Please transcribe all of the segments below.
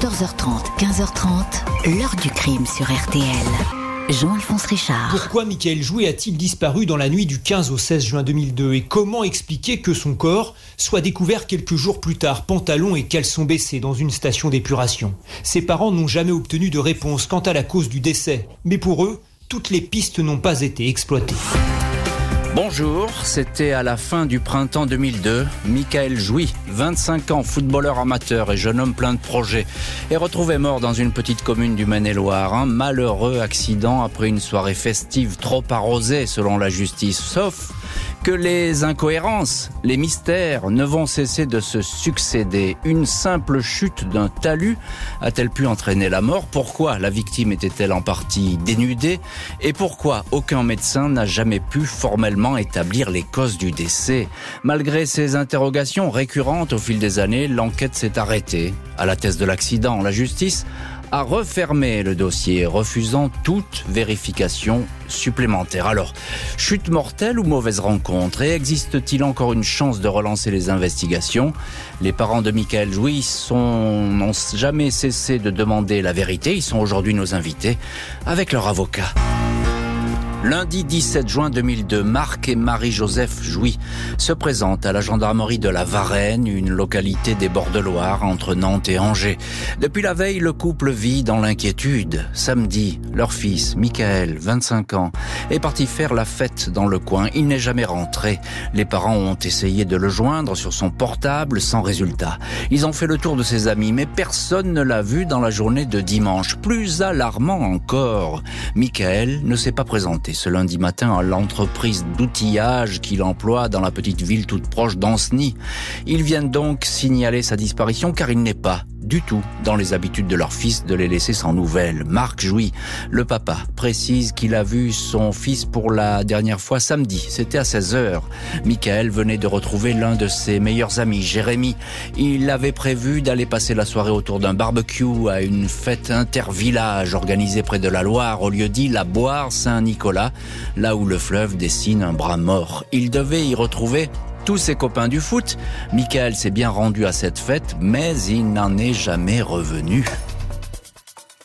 14h30, 15h30, l'heure du crime sur RTL. Jean-Alphonse Richard. Pourquoi Michael Jouy a-t-il disparu dans la nuit du 15 au 16 juin 2002 et comment expliquer que son corps soit découvert quelques jours plus tard, pantalon et caleçon baissés dans une station d'épuration? Ses parents n'ont jamais obtenu de réponse quant à la cause du décès, mais pour eux, toutes les pistes n'ont pas été exploitées. Bonjour, c'était à la fin du printemps 2002. Michael Jouy, 25 ans, footballeur amateur et jeune homme plein de projets, est retrouvé mort dans une petite commune du Maine-et-Loire. Un malheureux accident après une soirée festive trop arrosée selon la justice, sauf que les incohérences, les mystères ne vont cesser de se succéder. Une simple chute d'un talus a-t-elle pu entraîner la mort? Pourquoi la victime était-elle en partie dénudée? Et pourquoi aucun médecin n'a jamais pu formellement établir les causes du décès? Malgré ces interrogations récurrentes au fil des années, l'enquête s'est arrêtée. À la thèse de l'accident, la justice a refermé le dossier, refusant toute vérification supplémentaire. Alors, chute mortelle ou mauvaise rencontre? Et existe-t-il encore une chance de relancer les investigations? Les parents de Michael Jouy n'ont jamais cessé de demander la vérité. Ils sont aujourd'hui nos invités avec leur avocat. Lundi 17 juin 2002, Marc et Marie-Joseph Jouy se présentent à la gendarmerie de la Varenne, une localité des bords de Loire entre Nantes et Angers. Depuis la veille, le couple vit dans l'inquiétude. Samedi, leur fils, Michael, 25 ans, est parti faire la fête dans le coin. Il n'est jamais rentré. Les parents ont essayé de le joindre sur son portable sans résultat. Ils ont fait le tour de ses amis, mais personne ne l'a vu dans la journée de dimanche. Plus alarmant encore, Michael ne s'est pas présenté ce lundi matin à l'entreprise d'outillage qu'il emploie dans la petite ville toute proche d'Anceny. Ils viennent donc signaler sa disparition car il n'est pas du tout dans les habitudes de leur fils de les laisser sans nouvelles. Marc Jouy, le papa, précise qu'il a vu son fils pour la dernière fois samedi. C'était à 16 heures. Michael venait de retrouver l'un de ses meilleurs amis, Jérémy. Il avait prévu d'aller passer la soirée autour d'un barbecue à une fête intervillage organisée près de la Loire, au lieu dit la Boire Saint-Nicolas, là où le fleuve dessine un bras mort. Il devait y retrouver tous ses copains du foot. Michael s'est bien rendu à cette fête, mais il n'en est jamais revenu.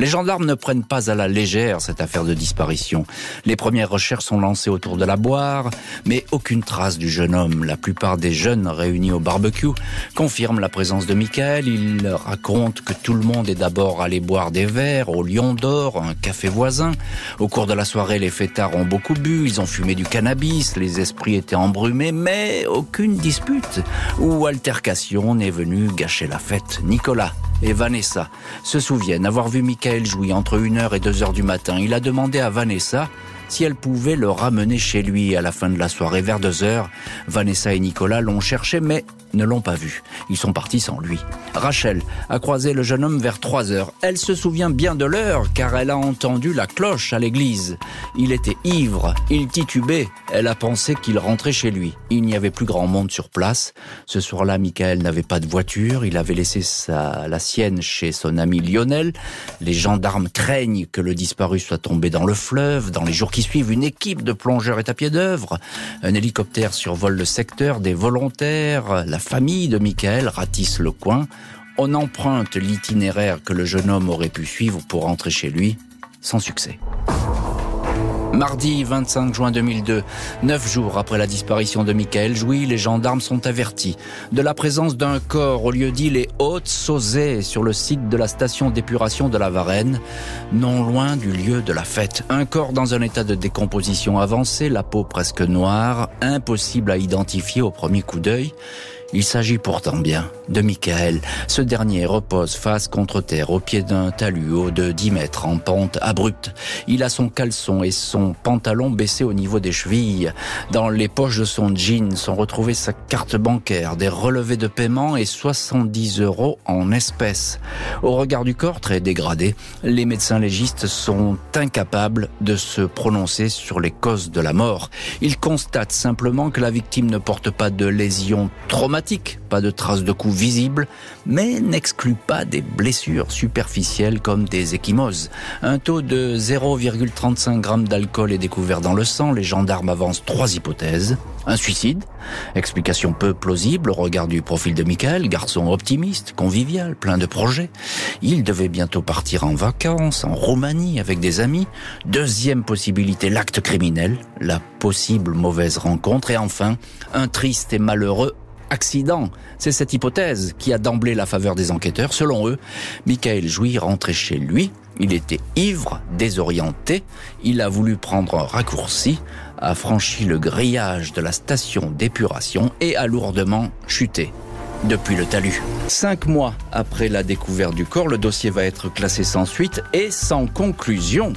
Les gendarmes ne prennent pas à la légère cette affaire de disparition. Les premières recherches sont lancées autour de la boire, mais aucune trace du jeune homme. La plupart des jeunes réunis au barbecue confirment la présence de Michael. Ils racontent que tout le monde est d'abord allé boire des verres au Lion d'Or, un café voisin. Au cours de la soirée, les fêtards ont beaucoup bu, ils ont fumé du cannabis, les esprits étaient embrumés, mais aucune dispute ou altercation n'est venue gâcher la fête. Nicolas et Vanessa se souviennent avoir vu Michael jouer entre 1h et 2h du matin. Il a demandé à Vanessa si elle pouvait le ramener chez lui à la fin de la soirée vers 2h. Vanessa et Nicolas l'ont cherché mais ne l'ont pas vu. Ils sont partis sans lui. Rachel a croisé le jeune homme vers 3 heures. Elle se souvient bien de l'heure car elle a entendu la cloche à l'église. Il était ivre, il titubait. Elle a pensé qu'il rentrait chez lui. Il n'y avait plus grand monde sur place. Ce soir-là, Michael n'avait pas de voiture. Il avait laissé sa, la sienne chez son ami Lionel. Les gendarmes craignent que le disparu soit tombé dans le fleuve. Dans les jours qui suivent, une équipe de plongeurs est à pied d'œuvre. Un hélicoptère survole le secteur, des volontaires, la famille de Michael ratisse le coin. On emprunte l'itinéraire que le jeune homme aurait pu suivre pour rentrer chez lui, sans succès. Mardi 25 juin 2002, neuf jours après la disparition de Michael Jouy, les gendarmes sont avertis de la présence d'un corps au lieu dit les Hautes-Sauzées sur le site de la station d'épuration de la Varenne, non loin du lieu de la fête. Un corps dans un état de décomposition avancée, la peau presque noire, impossible à identifier au premier coup d'œil. Il s'agit pourtant bien de Michael. Ce dernier repose face contre terre au pied d'un talus haut de 10 mètres en pente abrupte. Il a son caleçon et son pantalon baissés au niveau des chevilles. Dans les poches de son jean sont retrouvées sa carte bancaire, des relevés de paiement et 70 euros en espèces. Au regard du corps très dégradé, les médecins légistes sont incapables de se prononcer sur les causes de la mort. Ils constatent simplement que la victime ne porte pas de lésions traumatiques pas de traces de coups visibles, mais n'exclut pas des blessures superficielles comme des échymoses. Un taux de 0,35 g d'alcool est découvert dans le sang. Les gendarmes avancent trois hypothèses. Un suicide, explication peu plausible au regard du profil de Michael, garçon optimiste, convivial, plein de projets. Il devait bientôt partir en vacances en Roumanie avec des amis. Deuxième possibilité, l'acte criminel, la possible mauvaise rencontre. Et enfin, un triste et malheureux accident. C'est cette hypothèse qui a d'emblée la faveur des enquêteurs. Selon eux, Michael Jouy rentrait chez lui. Il était ivre, désorienté. Il a voulu prendre un raccourci, a franchi le grillage de la station d'épuration et a lourdement chuté depuis le talus. Cinq mois après la découverte du corps, le dossier va être classé sans suite et sans conclusion.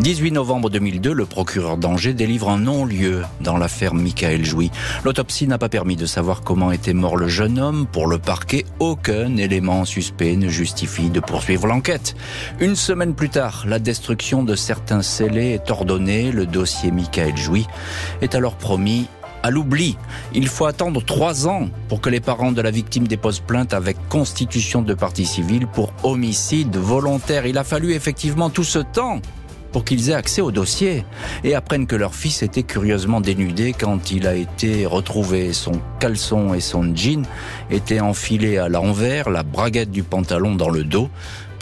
18 novembre 2002, le procureur d'Angers délivre un non-lieu dans l'affaire Michael Jouy. L'autopsie n'a pas permis de savoir comment était mort le jeune homme. Pour le parquet, aucun élément suspect ne justifie de poursuivre l'enquête. Une semaine plus tard, la destruction de certains scellés est ordonnée. Le dossier Michael Jouy est alors promis à l'oubli. Il faut attendre trois ans pour que les parents de la victime déposent plainte avec constitution de partie civile pour homicide volontaire. Il a fallu effectivement tout ce temps pour qu'ils aient accès au dossier et apprennent que leur fils était curieusement dénudé quand il a été retrouvé. Son caleçon et son jean étaient enfilés à l'envers, la braguette du pantalon dans le dos.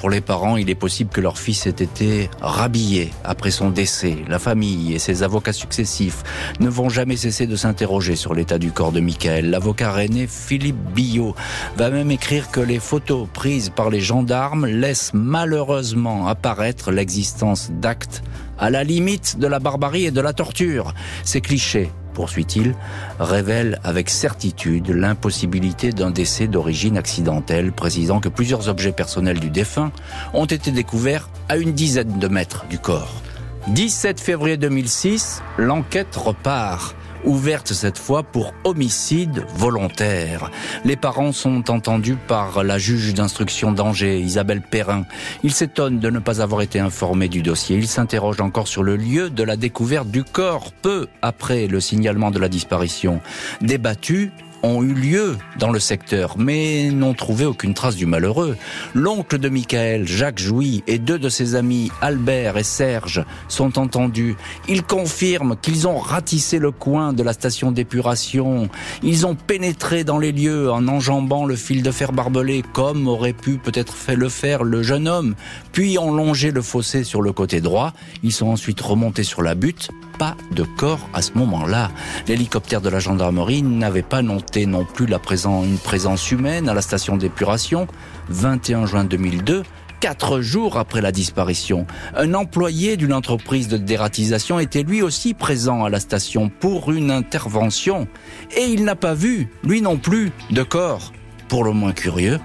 Pour les parents, il est possible que leur fils ait été rhabillé après son décès. La famille et ses avocats successifs ne vont jamais cesser de s'interroger sur l'état du corps de Michael. L'avocat René Philippe Billot va même écrire que les photos prises par les gendarmes laissent malheureusement apparaître l'existence d'actes à la limite de la barbarie et de la torture. Ces clichés poursuit-il, révèle avec certitude l'impossibilité d'un décès d'origine accidentelle, précisant que plusieurs objets personnels du défunt ont été découverts à une dizaine de mètres du corps. 17 février 2006, l'enquête repart ouverte cette fois pour homicide volontaire. Les parents sont entendus par la juge d'instruction d'Angers, Isabelle Perrin. Ils s'étonnent de ne pas avoir été informés du dossier. Ils s'interrogent encore sur le lieu de la découverte du corps peu après le signalement de la disparition. Débattu, ont eu lieu dans le secteur, mais n'ont trouvé aucune trace du malheureux. L'oncle de Michael, Jacques Jouy, et deux de ses amis, Albert et Serge, sont entendus. Ils confirment qu'ils ont ratissé le coin de la station d'épuration. Ils ont pénétré dans les lieux en enjambant le fil de fer barbelé, comme aurait pu peut-être le faire le jeune homme, puis ont longé le fossé sur le côté droit. Ils sont ensuite remontés sur la butte pas de corps à ce moment-là. L'hélicoptère de la gendarmerie n'avait pas non plus la présence, une présence humaine à la station d'épuration. 21 juin 2002, quatre jours après la disparition. Un employé d'une entreprise de dératisation était lui aussi présent à la station pour une intervention. Et il n'a pas vu, lui non plus, de corps. Pour le moins curieux,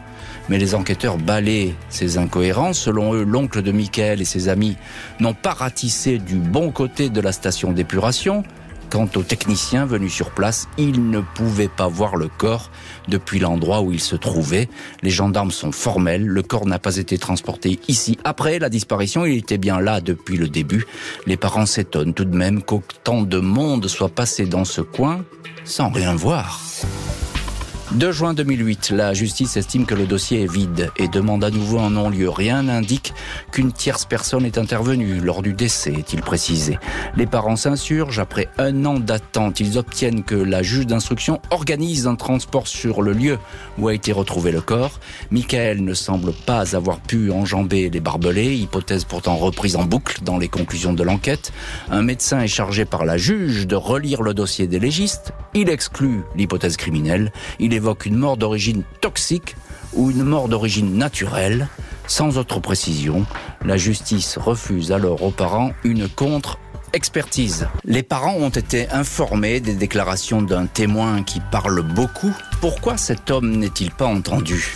mais les enquêteurs balaient ces incohérences. Selon eux, l'oncle de Michael et ses amis n'ont pas ratissé du bon côté de la station d'épuration. Quant aux techniciens venus sur place, ils ne pouvaient pas voir le corps depuis l'endroit où il se trouvait. Les gendarmes sont formels, le corps n'a pas été transporté ici. Après la disparition, il était bien là depuis le début. Les parents s'étonnent tout de même qu'autant de monde soit passé dans ce coin sans rien voir. 2 juin 2008, la justice estime que le dossier est vide et demande à nouveau un non-lieu. Rien n'indique qu'une tierce personne est intervenue lors du décès, est-il précisé. Les parents s'insurgent. Après un an d'attente, ils obtiennent que la juge d'instruction organise un transport sur le lieu où a été retrouvé le corps. Michael ne semble pas avoir pu enjamber les barbelés, hypothèse pourtant reprise en boucle dans les conclusions de l'enquête. Un médecin est chargé par la juge de relire le dossier des légistes. Il exclut l'hypothèse criminelle. Il une mort d'origine toxique ou une mort d'origine naturelle. Sans autre précision, la justice refuse alors aux parents une contre-expertise. Les parents ont été informés des déclarations d'un témoin qui parle beaucoup. Pourquoi cet homme n'est-il pas entendu?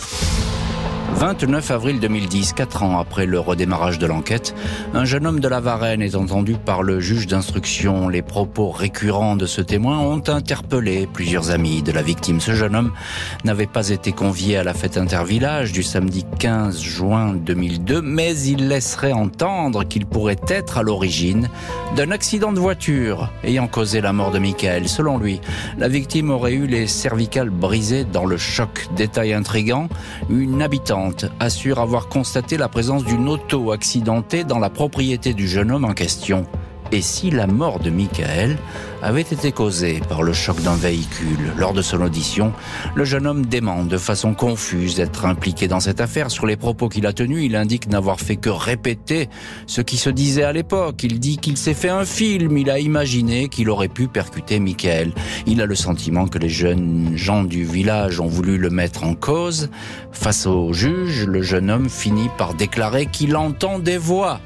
29 avril 2010, quatre ans après le redémarrage de l'enquête, un jeune homme de la Varenne est entendu par le juge d'instruction. Les propos récurrents de ce témoin ont interpellé plusieurs amis de la victime. Ce jeune homme n'avait pas été convié à la fête intervillage du samedi 15 juin 2002, mais il laisserait entendre qu'il pourrait être à l'origine d'un accident de voiture ayant causé la mort de Michael. Selon lui, la victime aurait eu les cervicales brisées dans le choc. Détail intrigant, une habitante assure avoir constaté la présence d'une auto accidentée dans la propriété du jeune homme en question. Et si la mort de Michael avait été causée par le choc d'un véhicule Lors de son audition, le jeune homme dément de façon confuse d'être impliqué dans cette affaire. Sur les propos qu'il a tenus, il indique n'avoir fait que répéter ce qui se disait à l'époque. Il dit qu'il s'est fait un film, il a imaginé qu'il aurait pu percuter Michael. Il a le sentiment que les jeunes gens du village ont voulu le mettre en cause. Face au juge, le jeune homme finit par déclarer qu'il entend des voix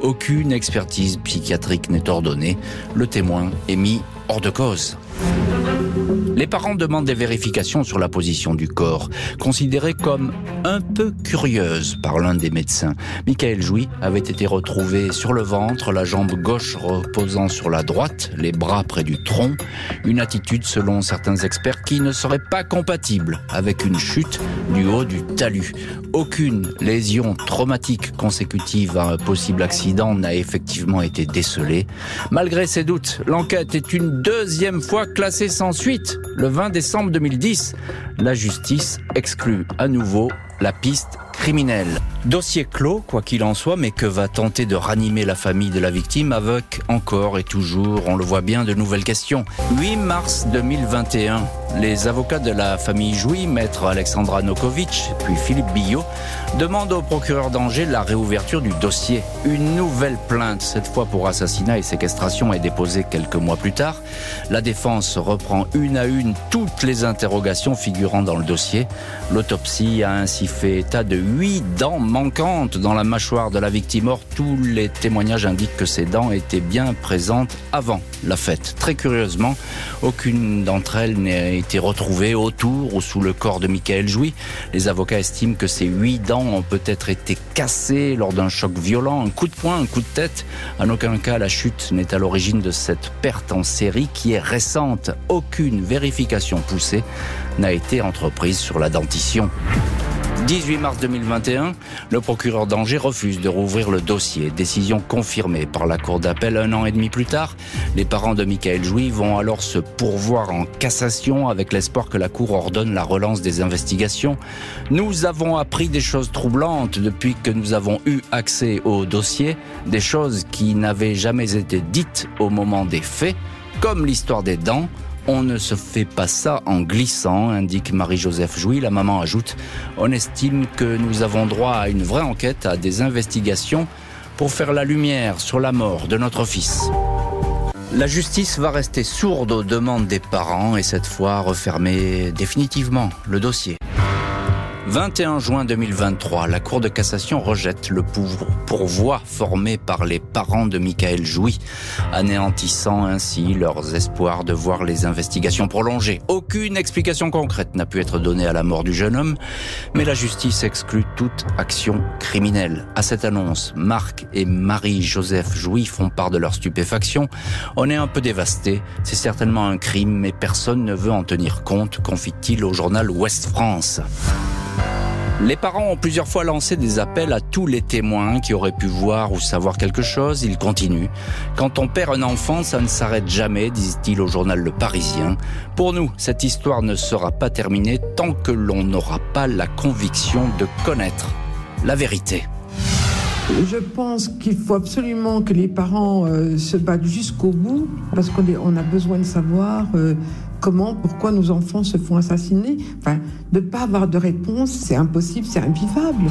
aucune expertise psychiatrique n'est ordonnée. Le témoin est mis hors de cause. Les parents demandent des vérifications sur la position du corps, considérée comme un peu curieuse par l'un des médecins. Michael Jouy avait été retrouvé sur le ventre, la jambe gauche reposant sur la droite, les bras près du tronc, une attitude selon certains experts qui ne serait pas compatible avec une chute du haut du talus. Aucune lésion traumatique consécutive à un possible accident n'a effectivement été décelée. Malgré ces doutes, l'enquête est une deuxième fois classée sans suite le 20 décembre 2010, la justice exclut à nouveau la piste criminelle. Dossier clos, quoi qu'il en soit, mais que va tenter de ranimer la famille de la victime avec encore et toujours, on le voit bien, de nouvelles questions. 8 mars 2021, les avocats de la famille Jouy, maître Alexandra Nokovic, puis Philippe Billot, demandent au procureur d'Angers la réouverture du dossier. Une nouvelle plainte, cette fois pour assassinat et séquestration, est déposée quelques mois plus tard. La défense reprend une à une toutes les interrogations figurant dans le dossier. L'autopsie a ainsi fait état de huit dents manquantes dans la mâchoire de la victime. Or, tous les témoignages indiquent que ces dents étaient bien présentes avant la fête. Très curieusement, aucune d'entre elles n'a été retrouvée autour ou sous le corps de Michael Jouy. Les avocats estiment que ces huit dents ont peut-être été cassées lors d'un choc violent, un coup de poing, un coup de tête. En aucun cas, la chute n'est à l'origine de cette perte en série qui est récente. Aucune vérification poussée n'a été entreprise sur la dentition. 18 mars 2021, le procureur d'Angers refuse de rouvrir le dossier. Décision confirmée par la cour d'appel un an et demi plus tard. Les parents de Michael Jouy vont alors se pourvoir en cassation avec l'espoir que la cour ordonne la relance des investigations. Nous avons appris des choses troublantes depuis que nous avons eu accès au dossier, des choses qui n'avaient jamais été dites au moment des faits, comme l'histoire des dents on ne se fait pas ça en glissant, indique Marie-Joseph Jouy. La maman ajoute, on estime que nous avons droit à une vraie enquête, à des investigations pour faire la lumière sur la mort de notre fils. La justice va rester sourde aux demandes des parents et cette fois refermer définitivement le dossier. 21 juin 2023, la Cour de cassation rejette le pourvoi formé par les parents de Michael Jouy, anéantissant ainsi leurs espoirs de voir les investigations prolongées. Aucune explication concrète n'a pu être donnée à la mort du jeune homme, mais la justice exclut toute action criminelle. À cette annonce, Marc et Marie-Joseph Jouy font part de leur stupéfaction. On est un peu dévasté, c'est certainement un crime, mais personne ne veut en tenir compte, confie-t-il au journal Ouest France. Les parents ont plusieurs fois lancé des appels à tous les témoins qui auraient pu voir ou savoir quelque chose. Ils continuent. Quand on perd un enfant, ça ne s'arrête jamais, disent-ils au journal Le Parisien. Pour nous, cette histoire ne sera pas terminée tant que l'on n'aura pas la conviction de connaître la vérité. Je pense qu'il faut absolument que les parents euh, se battent jusqu'au bout parce qu'on on a besoin de savoir euh, comment, pourquoi nos enfants se font assassiner. Enfin, ne pas avoir de réponse, c'est impossible, c'est invivable.